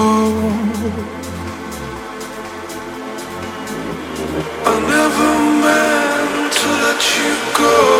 I never meant to let you go.